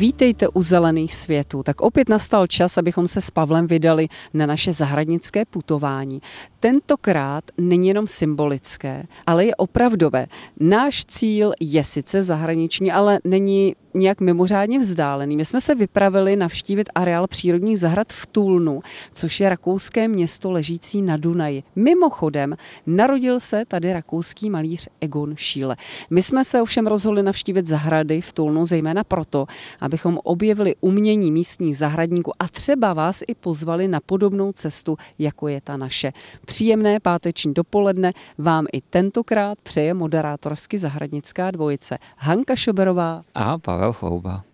Vítejte u Zelených světů. Tak opět nastal čas, abychom se s Pavlem vydali na naše zahradnické putování. Tentokrát není jenom symbolické, ale je opravdové. Náš cíl je sice zahraniční, ale není nějak mimořádně vzdálený. My jsme se vypravili navštívit areál přírodních zahrad v Tulnu, což je rakouské město ležící na Dunaji. Mimochodem, narodil se tady rakouský malíř Egon Schiele. My jsme se ovšem rozhodli navštívit zahrady v Tulnu zejména proto, abychom objevili umění místních zahradníků a třeba vás i pozvali na podobnou cestu, jako je ta naše. Příjemné páteční dopoledne vám i tentokrát přeje moderátorsky zahradnická dvojice Hanka Šoberová a Pavel Chlouba.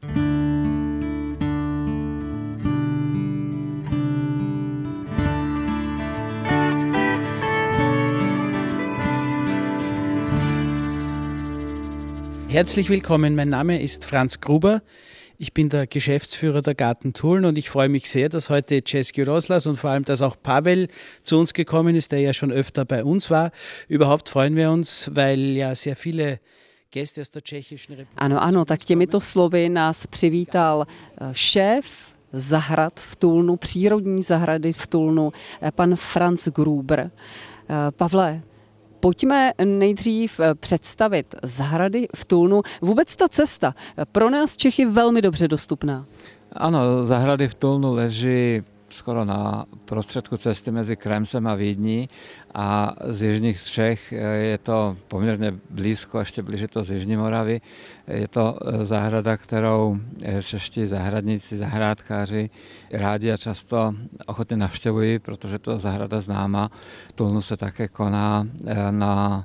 Herzlich willkommen, mein Name ist Franz Gruber. Ich bin der Geschäftsführer der Garten Tulln und ich freue mich sehr, dass heute Cesky Roslas und vor allem, dass auch Pavel zu uns gekommen ist, der ja schon öfter bei uns war. Überhaupt freuen wir uns, weil ja sehr viele Ano, ano, tak těmito slovy nás přivítal eh, šéf zahrad v Tulnu, přírodní zahrady v Tulnu, eh, pan Franz Gruber. Eh, Pavle, Pojďme nejdřív představit zahrady v Tulnu. Vůbec ta cesta pro nás Čechy velmi dobře dostupná. Ano, zahrady v Tulnu leží skoro na prostředku cesty mezi Kremsem a Vídní a z jižních Čech je to poměrně blízko, ještě blíže to z Jižní Moravy. Je to zahrada, kterou čeští zahradníci, zahrádkáři rádi a často ochotně navštěvují, protože to zahrada známa. V Tulnu se také koná na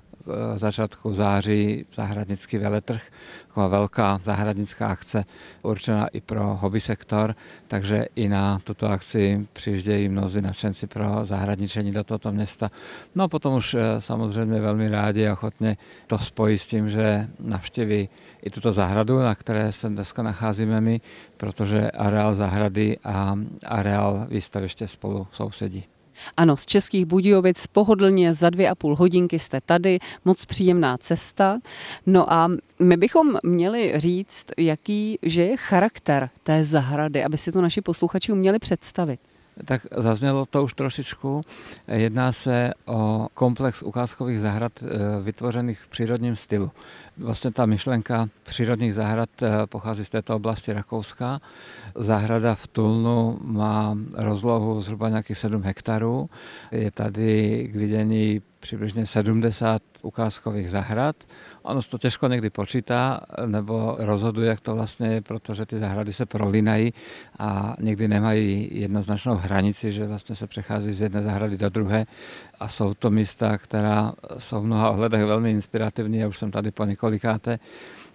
začátku září zahradnický veletrh, taková velká zahradnická akce určená i pro hobby sektor, takže i na tuto akci přijíždějí mnozí nadšenci pro zahradničení do tohoto města. No a potom už eh, samozřejmě velmi rádi a ochotně to spojí s tím, že navštěví i tuto zahradu, na které se dneska nacházíme my, protože areál zahrady a areál výstaviště spolu sousedí. Ano, z Českých Budějovic pohodlně za dvě a půl hodinky jste tady, moc příjemná cesta. No a my bychom měli říct, jaký, že je charakter té zahrady, aby si to naši posluchači uměli představit tak zaznělo to už trošičku. Jedná se o komplex ukázkových zahrad eh, vytvořených v přírodním stylu. Vlastně ta myšlenka přírodních zahrad eh, pochází z této oblasti Rakouska. Zahrada v Tulnu má rozlohu zhruba nějakých 7 hektarů. Je tady k vidění přibližně 70 ukázkových zahrad. Ono to těžko někdy počítá, nebo rozhoduje, jak to vlastně je, protože ty zahrady se prolínají a někdy nemají jednoznačnou hranici, že vlastně se přechází z jedné zahrady do druhé a jsou to místa, která jsou v mnoha ohledech velmi inspirativní, já už jsem tady po několikáté.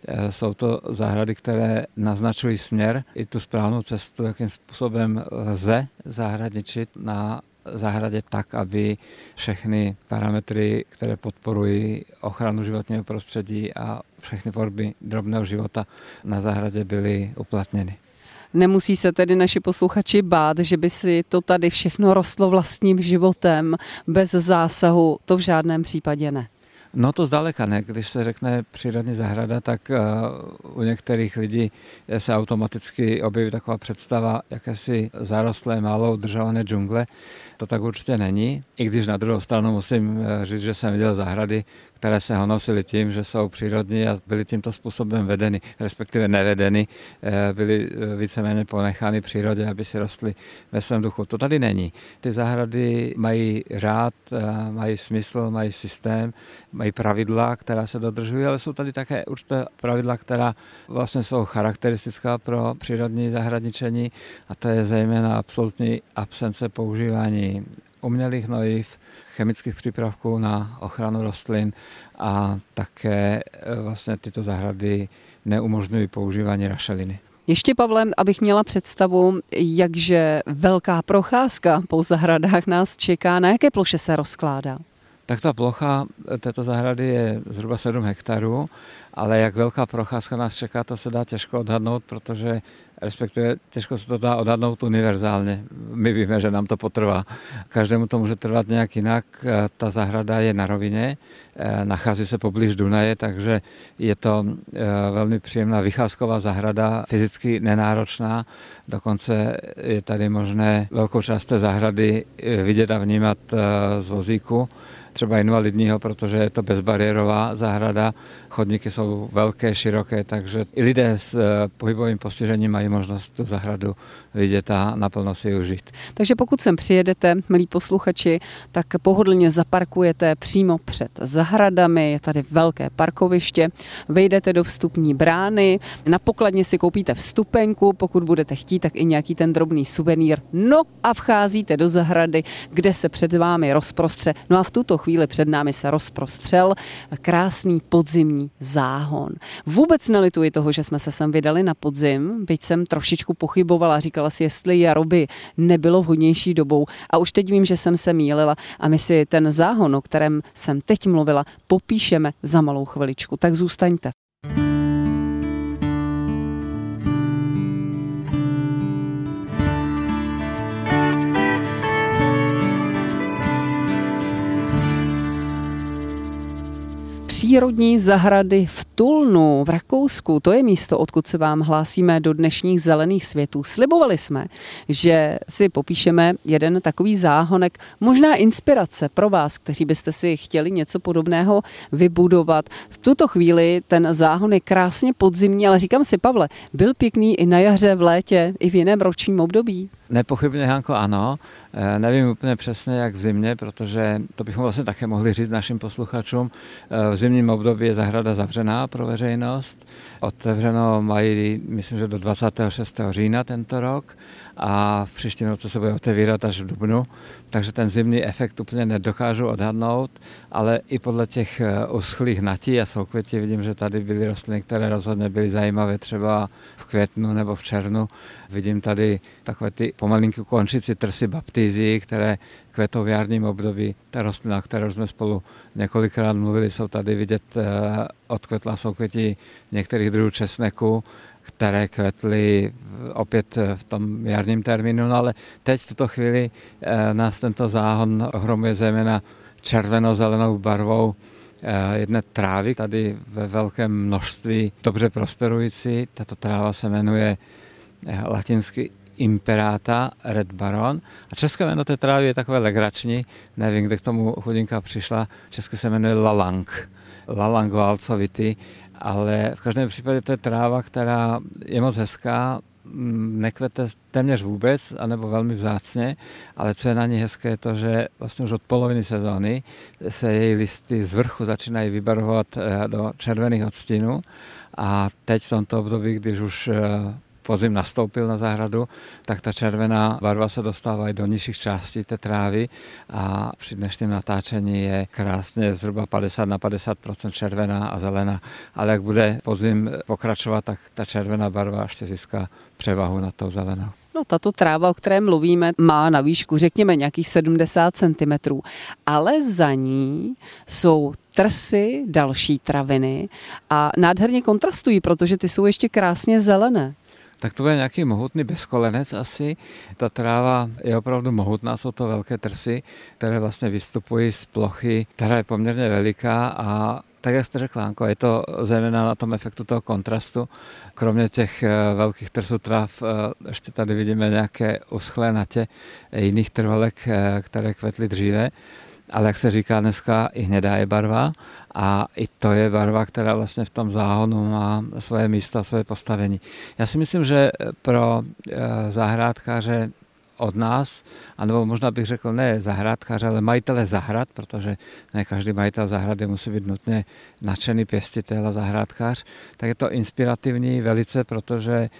Eh, jsou to zahrady, které naznačují směr i tu správnou cestu, jakým způsobem lze zahradničit na zahradě tak, aby všechny parametry, které podporují ochranu životního prostředí a všechny formy drobného života na zahradě byly uplatněny. Nemusí se tedy naši posluchači bát, že by si to tady všechno rostlo vlastním životem bez zásahu. To v žádném případě ne. No to zdaleka ne. Když se řekne přírodní zahrada, tak uh, u některých lidí se automaticky objeví taková představa jakési zarostlé, málo udržované džungle. To tak určitě není. I když na druhou stranu musím eh, říct, že jsem viděl zahrady, které se honosily tím, že jsou přírodní a byly tímto způsobem vedeny, respektive nevedeny, eh, byly eh, víceméně ponechány přírodě, aby si rostly ve svém duchu. To tady není. Ty zahrady mají rád, mají smysl, mají systém, mají pravidla, která se dodržují, ale jsou tady také určité pravidla, která vlastně jsou charakteristická pro přírodní zahradničení a to je zejména absolutní absence používání umělých hnojiv, chemických přípravků na ochranu rostlin a také e, vlastně tyto zahrady neumožňují používání rašeliny. Ještě, Pavle, abych měla představu, jakže velká procházka po zahradách nás čeká, na jaké ploše se rozkládá? tak ta plocha této zahrady je zhruba 7 hektarů, ale jak velká procházka nás čeká, to se dá těžko odhadnout, protože respektive těžko se to dá odhadnout univerzálně. My víme, že nám to potrvá. Každému to může trvat nějak jinak. Ta zahrada je na rovině, nachází se poblíž Dunaje, takže je to eh, velmi příjemná vycházková zahrada, fyzicky nenáročná. Dokonce je tady možné velkou část té zahrady eh, vidět a vnímat eh, z vozíku třeba invalidního, protože je to bezbariérová zahrada. Chodníky jsou velké, široké, takže i lidé s eh, pohybovým postižením mají možnost tu zahradu vidět a naplno si užít. Takže pokud sem přijedete, milí posluchači, tak pohodlně zaparkujete přímo před zahradami, je tady velké parkoviště, vejdete do vstupní brány, na pokladně si koupíte vstupenku, pokud budete chtít, tak i nějaký ten drobný suvenýr. No a vcházíte do zahrady, kde se před vámi rozprostře. No a v tuto chvíli před námi se rozprostřel krásný podzimní záhon. Vůbec nelituji toho, že jsme se sem vydali na podzim, byť jsem trošičku pochybovala, říkala si, jestli jaro by nebylo vhodnější dobou. A už teď vím, že jsem se mýlila a my si ten záhon, o kterém jsem teď mluvila, popíšeme za malou chviličku. Tak zůstaňte. Přírodní zahrady v Tulnu v Rakousku. To je místo, odkud se vám hlásíme do dnešních zelených světů. Slibovali jsme, že si popíšeme jeden takový záhonek, možná inspirace pro vás, kteří byste si chtěli něco podobného vybudovat. V tuto chvíli ten záhon je krásně podzimní, ale říkám si, Pavle, byl pěkný i na jaře, v létě, i v jiném ročním období? Nepochybně, Hanko, ano. E, nevím úplně přesně, jak v zimě, protože to bychom vlastně také mohli říct našim posluchačům. E, v zimním období je zahrada zavřená pro veřejnost. Otevřeno mají, myslím, že do 26. října tento rok a v příštím roce se bude otevírat až v dubnu, takže ten zimní efekt úplně nedokážu odhadnout, ale i podle těch eh, uschlých natí a soukvětí vidím, že tady byly rostliny, které rozhodně byly zajímavé třeba v květnu nebo v červnu. Vidím tady takové ty pomalinky končící trsy baptizí, které kvetou v jarním období. Ta rostlina, kterou jsme spolu několikrát mluvili, jsou tady vidět eh, odkvetla soukvětí některých druhů česneku, které kvetly opět v tom jarním termínu, no ale teď v tuto chvíli eh, nás tento záhon ohromuje zejména červeno-zelenou barvou eh, jedné trávy, tady ve velkém množství dobře prosperující. Tato tráva se jmenuje eh, latinsky Imperata Red Baron. A české jméno té trávy je takové legrační, nevím, kde k tomu chudinka přišla, české se jmenuje Lalang. Lalang válcovitý ale v každém případě to je tráva, která je moc hezká, mm, nekvete téměř vůbec, anebo velmi vzácně, ale co je na ní hezké, je to, že vlastně už od poloviny sezóny se její listy z vrchu začínají vybarvovat eh, do červených odstínů. A teď v tomto období, když už eh, podzim nastoupil na zahradu, tak ta červená barva se dostává i do nižších částí té trávy a při dnešním natáčení je krásně zhruba 50 na 50% červená a zelená. Ale jak bude podzim pokračovat, tak ta červená barva ještě získá převahu na tou zelenou. No, tato tráva, o které mluvíme, má na výšku, řekněme, nějakých 70 cm, ale za ní jsou trsy, další traviny a nádherně kontrastují, protože ty jsou ještě krásně zelené tak to bude nějaký mohutný bezkolenec asi. Ta tráva je opravdu mohutná, jsou to velké trsy, které vlastně vystupují z plochy, která je poměrně veliká a tak jak jste řekla, Anko, je to zejména na tom efektu toho kontrastu. Kromě těch eh, velkých trsů tráv eh, ještě tady vidíme nějaké uschlé natě jiných trvalek, eh, které kvetly dříve ale jak se říká dneska, i hnědá je barva a i to je barva, která vlastně v tom záhonu má svoje místo svoje postavení. Já si myslím, že pro eh, zahrádkáře od nás, anebo možná bych řekl ne zahrádkář, ale majitele zahrad, protože ne každý majitel zahrady musí být nutně nadšený pěstitel a zahrádkář, tak je to inspirativní velice, protože eh,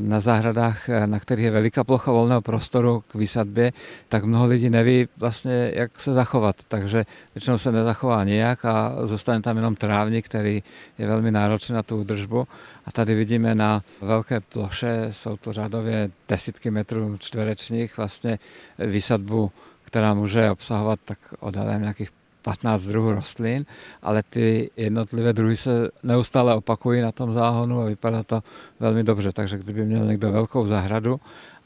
na zahradách, eh, na kterých je veliká plocha volného prostoru k výsadbě, tak mnoho lidí neví vlastně, jak se zachovat. Takže většinou se nezachová nijak a zůstane tam jenom trávník, který je velmi náročný na tu údržbu. A tady vidíme na velké ploše, jsou to řádově desítky metrů čtverečních, vlastně výsadbu, která může obsahovat tak odhadem nějakých 15 druhů rostlin, ale ty jednotlivé druhy se neustále opakují na tom záhonu a vypadá to velmi dobře. Takže kdyby měl někdo velkou zahradu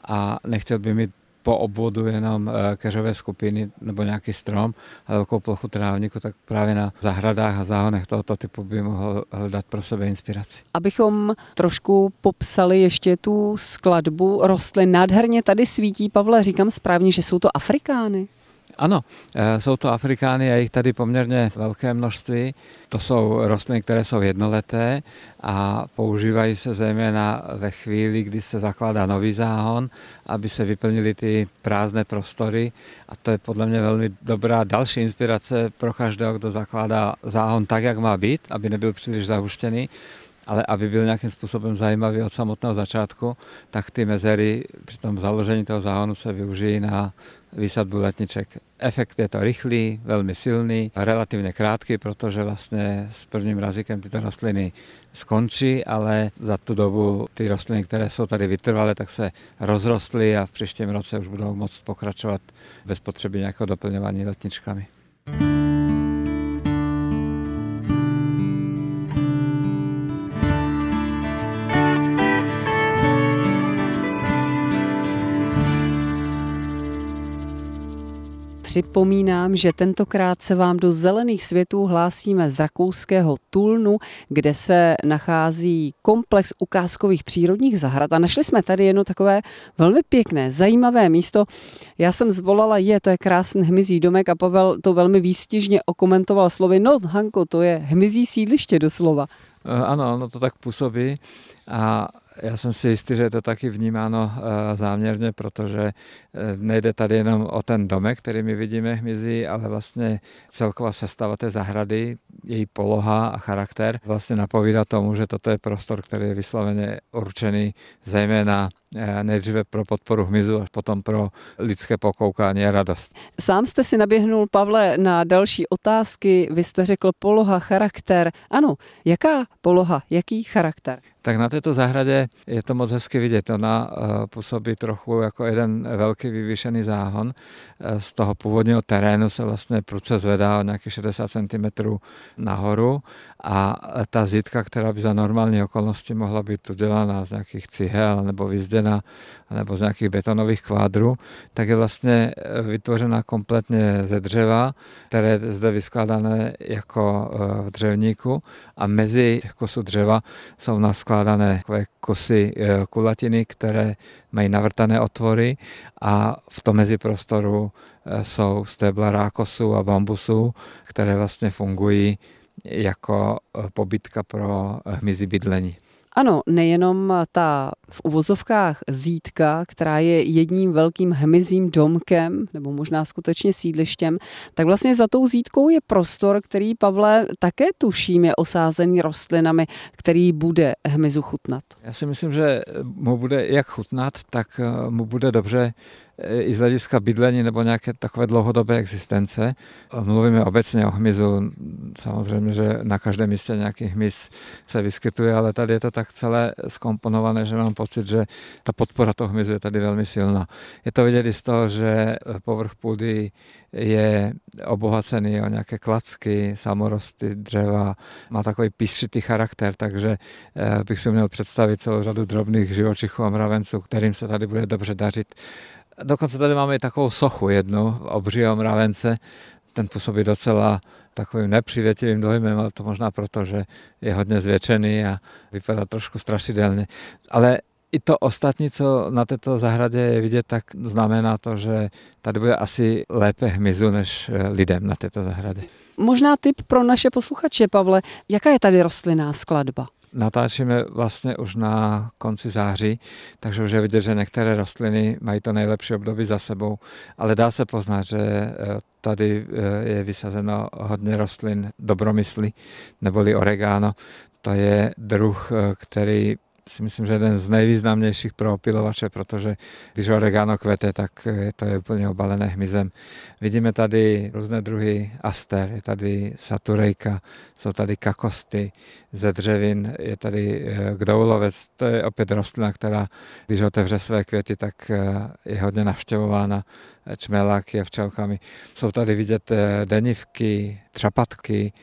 a nechtěl by mít po obvodu jenom eh, keřové skupiny nebo nějaký strom a velkou plochu trávníku, tak právě na zahradách a záhonech tohoto typu by mohl hledat pro sebe inspiraci. Abychom trošku popsali ještě tu skladbu rostlin. Nádherně tady svítí, Pavle, říkám správně, že jsou to Afrikány. Ano, eh, jsou to Afrikány, je jich tady poměrně velké množství. To jsou rostliny, které jsou jednoleté a používají se zejména ve chvíli, kdy se zakládá nový záhon, aby se vyplnily ty prázdné prostory. A to je podle mě velmi dobrá další inspirace pro každého, kdo zakládá záhon tak, jak má být, aby nebyl příliš zahuštěný ale aby byl nějakým způsobem zajímavý od samotného začátku, tak ty mezery při tom založení toho záhonu se využijí na výsadbu letniček. Efekt je to rychlý, velmi silný, relativně krátký, protože vlastně s prvním razíkem tyto rostliny skončí, ale za tu dobu ty rostliny, které jsou tady vytrvalé, tak se rozrostly a v příštím roce už budou moct pokračovat bez potřeby nějakého doplňování letničkami. Připomínám, že tentokrát se vám do zelených světů hlásíme z rakouského Tulnu, kde se nachází komplex ukázkových přírodních zahrad a našli jsme tady jedno takové velmi pěkné, zajímavé místo. Já jsem zvolala je, to je krásný hmyzí domek a Pavel to velmi výstižně okomentoval slovy, no Hanko, to je hmyzí sídliště doslova. Eh, ano, no to tak působí a já jsem si jistý, že je to taky vnímáno eh, záměrně, protože eh, nejde tady jenom o ten domek, který my vidíme hmyzí, ale vlastně celková sestava té zahrady, její poloha a charakter vlastně napovídá tomu, že toto je prostor, který je vysloveně určený zejména nejdříve pro podporu hmyzu a potom pro lidské pokoukání a radost. Sám jste si naběhnul, Pavle, na další otázky. Vy jste řekl poloha, charakter. Ano, jaká poloha, jaký charakter? tak na této zahradě je to moc hezky vidět. Ona eh, působí trochu jako jeden velký vyvýšený záhon. Eh, z toho původního terénu se vlastně pruce zvedá o nějakých 60 cm nahoru a ta zítka, která by za normální okolnosti mohla být udělána z nějakých cihel nebo vyzděna nebo z nějakých betonových kvádrů, tak je vlastně eh, vytvořena kompletně ze dřeva, které je zde vyskládané jako v dřevníku. A mezi kusů dřeva jsou naskládané takové kusy e, kulatiny, které mají navrtané otvory. A v tom meziprostoru e, jsou stébla rákosu a bambusu, které vlastně fungují jako e, pobytka pro hmyzí bydlení. Ano, nejenom ta v uvozovkách zítka, která je jedním velkým hmyzím domkem, nebo možná skutečně sídlištěm, tak vlastně za tou zítkou je prostor, který, Pavle, také tuším, je osázený rostlinami, který bude hmyzu chutnat. Já si myslím, že mu bude jak chutnat, tak mu bude dobře i z hlediska bydlení nebo nějaké takové dlouhodobé existence. Mluvíme obecně o hmyzu, samozřejmě, že na každém místě nějaký hmyz se vyskytuje, ale tady je to tak celé skomponované, že mám pocit, že ta podpora toho hmyzu je tady velmi silná. Je to vidět i z toho, že povrch půdy je obohacený o nějaké klacky, samorosty, dřeva, má takový píšitý charakter, takže eh, bych si měl představit celou řadu drobných živočichů a mravenců, kterým se tady bude dobře dařit. Dokonce tady máme i takovou sochu jednu, obřího mravence, ten působí docela takovým nepřivětivým dojmem, ale to možná proto, že je hodně zvětšený a vypadá trošku strašidelně. Ale i to ostatní, co na této zahradě je vidět, tak znamená to, že tady bude asi lépe hmyzu než eh, lidem na této zahradě. Možná tip pro naše posluchače, Pavle, jaká je tady rostlinná skladba? Natáčíme vlastně už na konci září, takže už je vidět, že některé rostliny mají to nejlepší období za sebou, ale dá se poznat, že eh, tady eh, je vysazeno hodně rostlin dobromysly, neboli oregano. To je druh, který si myslím, že jeden z nejvýznamnějších pro opilovače, protože když oregano kvete, tak to je úplně obalené hmyzem. Vidíme tady různé druhy aster, je tady saturejka, jsou tady kakosty ze dřevin, je tady eh, kdoulovec, to je opět rostlina, která, když otevře své květy, tak eh, je hodně navštěvována čmeláky a včelkami. Jsou tady vidět eh, denivky, třapatky,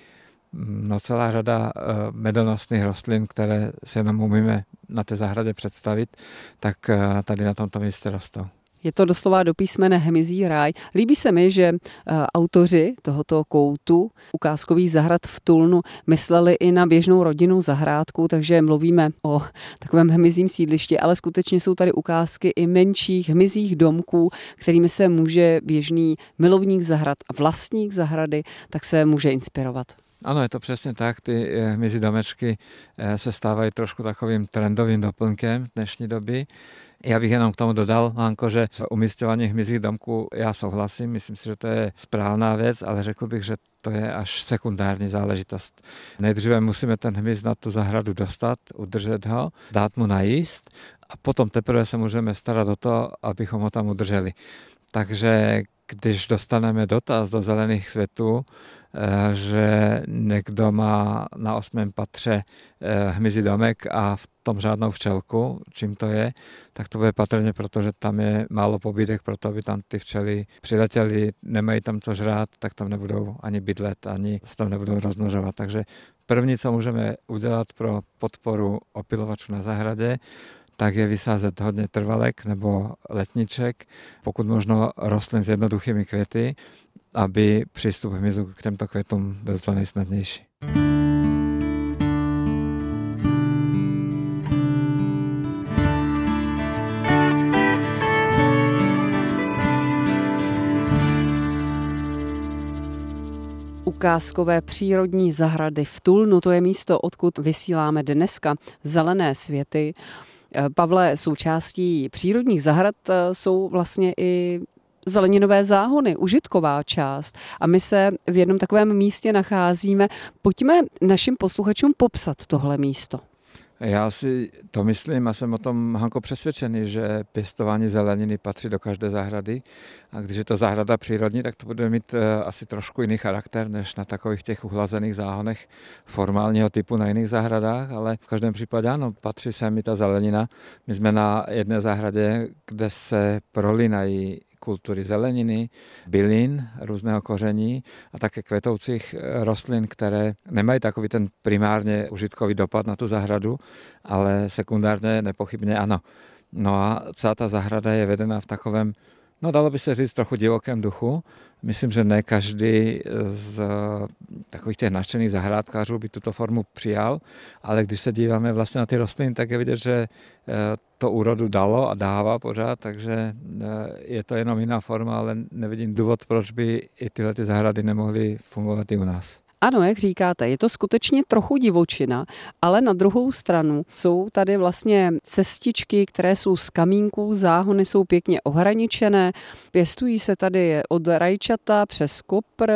no celá řada medonosných rostlin, které si jenom umíme na té zahradě představit, tak tady na tomto místě rostou. Je to doslova do písmene hmyzí ráj. Líbí se mi, že uh, autoři tohoto koutu ukázkových zahrad v Tulnu mysleli i na běžnou rodinnou zahrádku, takže mluvíme o takovém hmyzím sídlišti, ale skutečně jsou tady ukázky i menších hmyzích domků, kterými se může běžný milovník zahrad a vlastník zahrady, tak se může inspirovat. Ano, je to přesně tak. Ty eh, hmyzí domečky eh, se stávají trošku takovým trendovým doplnkem dnešní doby. Já bych jenom k tomu dodal, Hanko, že umistování hmyzích domků já souhlasím, myslím si, že to je správná věc, ale řekl bych, že to je až sekundární záležitost. Nejdříve musíme ten hmyz na tu zahradu dostat, udržet ho, dát mu najíst a potom teprve se můžeme starat o to, abychom ho tam udrželi. Takže když dostaneme dotaz do zelených světů, eh, že někdo má na osmém patře eh, hmyzí domek a v tom žádnou včelku, čím to je, tak to bude patrně proto, že tam je málo pobídek pro to, aby tam ty včely přiletěly, nemají tam co žrát, tak tam nebudou ani bydlet, ani se tam nebudou rozmnožovat. Takže první, co můžeme udělat pro podporu opilovačů na zahradě, tak je vysázet hodně trvalek nebo letniček, pokud možno rostlin s jednoduchými květy, aby přístup hmyzu k těmto květům byl co nejsnadnější. ukázkové přírodní zahrady v Tulnu. To je místo, odkud vysíláme dneska zelené světy. Eh, Pavle, součástí přírodních zahrad eh, jsou vlastně i zeleninové záhony, užitková část. A my se v jednom takovém místě nacházíme. Pojďme našim posluchačům popsat tohle místo. Já si to myslím a jsem o tom, Hanko, přesvědčený, že pěstování zeleniny patří do každé zahrady a když je to zahrada přírodní, tak to bude mít eh, asi trošku jiný charakter než na takových těch uhlazených záhonech formálního typu na jiných zahradách, ale v každém případě ano, patří sem i ta zelenina. My jsme na jedné zahradě, kde se prolínají kultury zeleniny, bylin různého koření a také kvetoucích rostlin, které nemají takový ten primárně užitkový dopad na tu zahradu, ale sekundárně nepochybně ano. No a celá ta zahrada je vedena v takovém no dalo by se říct trochu divokém duchu. Myslím, že ne každý z takových těch nadšených zahrádkářů by tuto formu přijal, ale když se díváme vlastně na ty rostliny, tak je vidět, že eh, to úrodu dalo a dává pořád, takže eh, je to jenom jiná forma, ale nevidím důvod, proč by i tyhle ty zahrady nemohly fungovat i u nás. Ano, jak říkáte, je to skutečně trochu divočina, ale na druhou stranu jsou tady vlastně cestičky, které jsou z kamínků, záhony jsou pěkně ohraničené, pěstují se tady od rajčata přes kopr,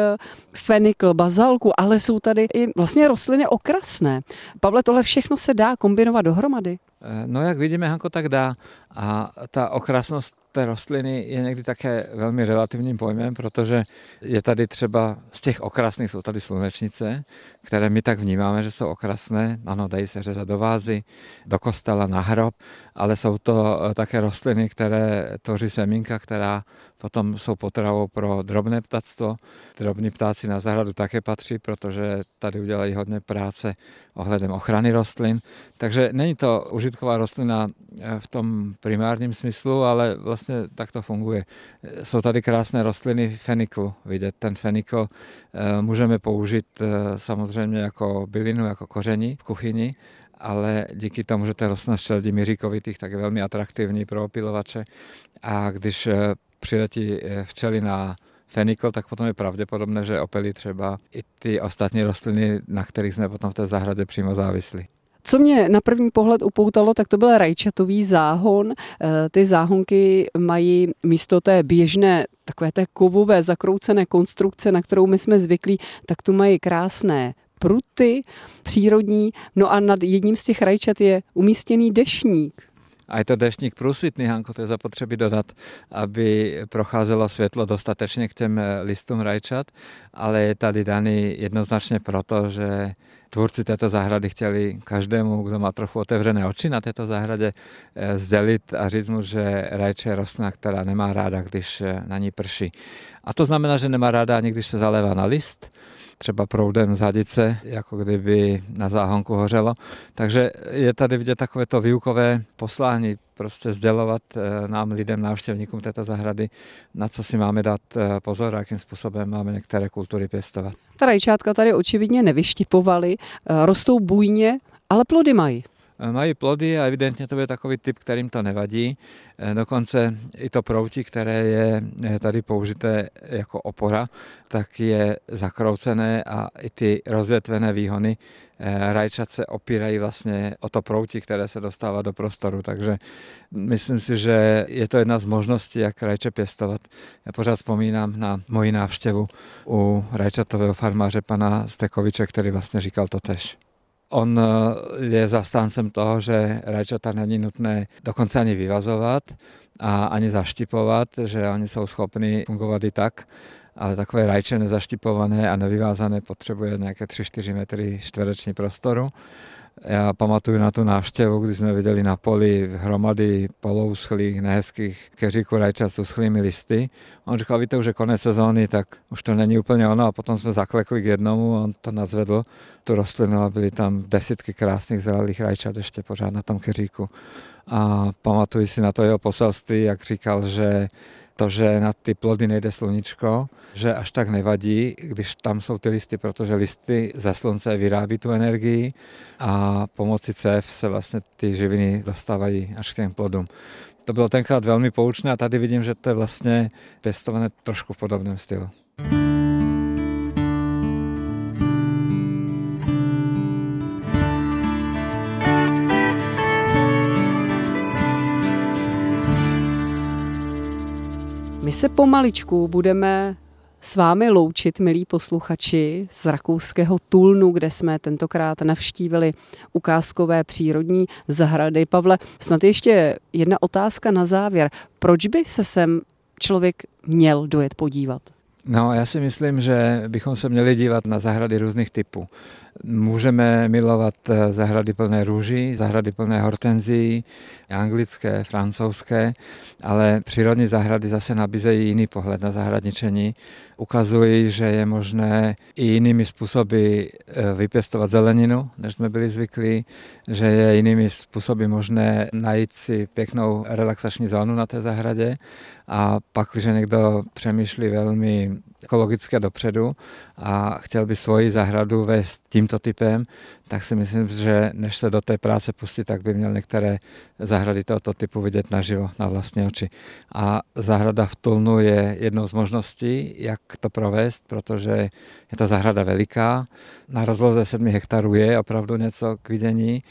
fenikl, bazalku, ale jsou tady i vlastně rostliny okrasné. Pavle, tohle všechno se dá kombinovat dohromady? Eh, no jak vidíme, Hanko, tak dá. A ta okrasnost té rostliny je někdy také velmi relativním pojmem, protože je tady třeba z těch okrasných jsou tady slunečnice, které my tak vnímáme, že jsou okrasné. Ano, dají se řezat do vázy, do kostela, na hrob, ale jsou to eh, také rostliny, které tvoří semínka, která potom jsou potravou pro drobné ptactvo. Drobní ptáci na zahradu také patří, protože tady udělají hodně práce ohledem ochrany rostlin. Takže není to užitková rostlina eh, v tom primárním smyslu, ale vlastně tak to funguje. Jsou tady krásné rostliny feniklu, vidět. Ten fenikl eh, můžeme použít samozřejmě jako bylinu, jako koření v kuchyni, ale díky tomu, že ta rostlina šeldí miříkovitých, tak je velmi atraktivní pro opilovače. A když eh, přiletí eh, včely na fenikl, tak potom je pravděpodobné, že opelí třeba i ty ostatní rostliny, na kterých jsme potom v té zahradě přímo závislí. Co mě na první pohled upoutalo, tak to byl rajčatový záhon. Eh, ty záhonky mají místo té běžné takové té kovové zakroucené konstrukce, na kterou my jsme zvyklí, tak tu mají krásné pruty přírodní, no a nad jedním z těch rajčat je umístěný dešník. A je to deštník průsvitný, Hanko, to je zapotřebí dodat, aby procházelo světlo dostatečně k těm listům rajčat, ale je tady daný jednoznačně proto, že tvůrci této zahrady chtěli každému, kdo má trochu otevřené oči na této zahradě, eh, sdělit a říct mu, že rajče je rostlina, která nemá ráda, když eh, na ní prší. A to znamená, že nemá ráda ani když se zalévá na list, třeba proudem z hadice, jako kdyby na záhonku hořelo. Takže je tady vidět takové to výukové poslání, prostě sdělovat eh, nám, lidem, návštěvníkům této zahrady, na co si máme dát eh, pozor a jakým způsobem máme některé kultury pěstovat. Ta rajčátka tady očividně nevyštipovaly, eh, rostou bujně, ale plody mají. Eh, mají plody a evidentně to je takový typ, kterým to nevadí. Eh, dokonce i to proutí, které je tady použité jako opora, tak je zakroucené a i ty rozvětvené výhony eh, rajčat se opírají vlastně o to proutí, které se dostává do prostoru. Takže myslím si, že je to jedna z možností, jak rajče pěstovat. Já pořád vzpomínám na moji návštěvu u rajčatového farmáře pana Stekoviče, který vlastně říkal to tež. On eh, je zastáncem toho, že rajčata není nutné dokonce ani vyvazovat a ani zaštipovat, že oni jsou schopni fungovat i tak, ale takové rajče nezaštipované a nevyvázané potřebuje nějaké 3-4 metry čtvereční prostoru já pamatuju na tu návštěvu, kdy jsme viděli na poli hromady polouschlých, nehezkých keříků rajčat s uschlými listy. On říkal, víte, už je konec sezóny, tak už to není úplně ono a potom jsme zaklekli k jednomu, on to nazvedl, tu rostlinu a byly tam desítky krásných zralých rajčat ještě pořád na tom keříku. A pamatuju si na to jeho poselství, jak říkal, že to, že na ty plody nejde sluníčko, že až tak nevadí, když tam jsou ty listy, protože listy ze slunce vyrábí tu energii a pomocí CF se vlastně ty živiny dostávají až k těm plodům. To bylo tenkrát velmi poučné a tady vidím, že to je vlastně pěstované trošku v podobném stylu. Se pomaličku budeme s vámi loučit, milí posluchači, z rakouského Tulnu, kde jsme tentokrát navštívili ukázkové přírodní zahrady. Pavle, snad ještě jedna otázka na závěr. Proč by se sem člověk měl dojet podívat? No, já si myslím, že bychom se měli dívat na zahrady různých typů. Můžeme milovat eh, zahrady plné růží, zahrady plné hortenzí, anglické, francouzské, ale přírodní zahrady zase nabízejí jiný pohled na zahradničení. Ukazují, že je možné i jinými způsoby eh, vypěstovat zeleninu, než jsme byli zvyklí, že je jinými způsoby možné najít si pěknou relaxační zónu na té zahradě a pak, když někdo přemýšlí velmi ekologicky dopředu a chtěl by svoji zahradu vést tímto typem, tak si myslím, že než se do té práce pustit, tak by měl některé zahrady tohoto typu vidět naživo, na vlastní oči. A zahrada v Tulnu je jednou z možností, jak to provést, protože je to zahrada veliká. Na rozloze 7 hektarů je opravdu něco k vidění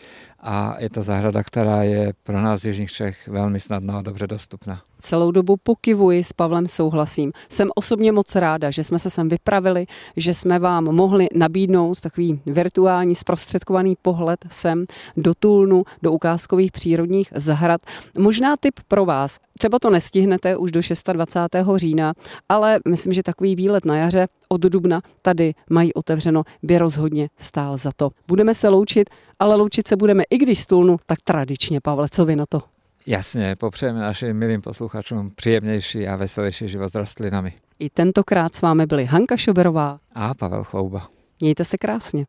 a je to zahrada, která je pro nás z Jižních Čech velmi snadno a dobře dostupná. Celou dobu pokivuji, s Pavlem souhlasím. Jsem osobně moc ráda, že jsme se sem vypravili, že jsme vám mohli nabídnout takový virtuální zprostředkovaný pohled sem do Tulnu, do ukázkových přírodních zahrad. Možná tip pro vás. Třeba to nestihnete už do 26. října, ale myslím, že takový výlet na jaře od dubna tady mají otevřeno, by rozhodně stál za to. Budeme se loučit, ale loučit se budeme i když stůlnu, tak tradičně. Pavle, co vy na to? Jasně, popřejeme našim milým posluchačům příjemnější a veselější život s rostlinami. I tentokrát s vámi byli Hanka Šoberová a Pavel Chlouba. Mějte se krásně.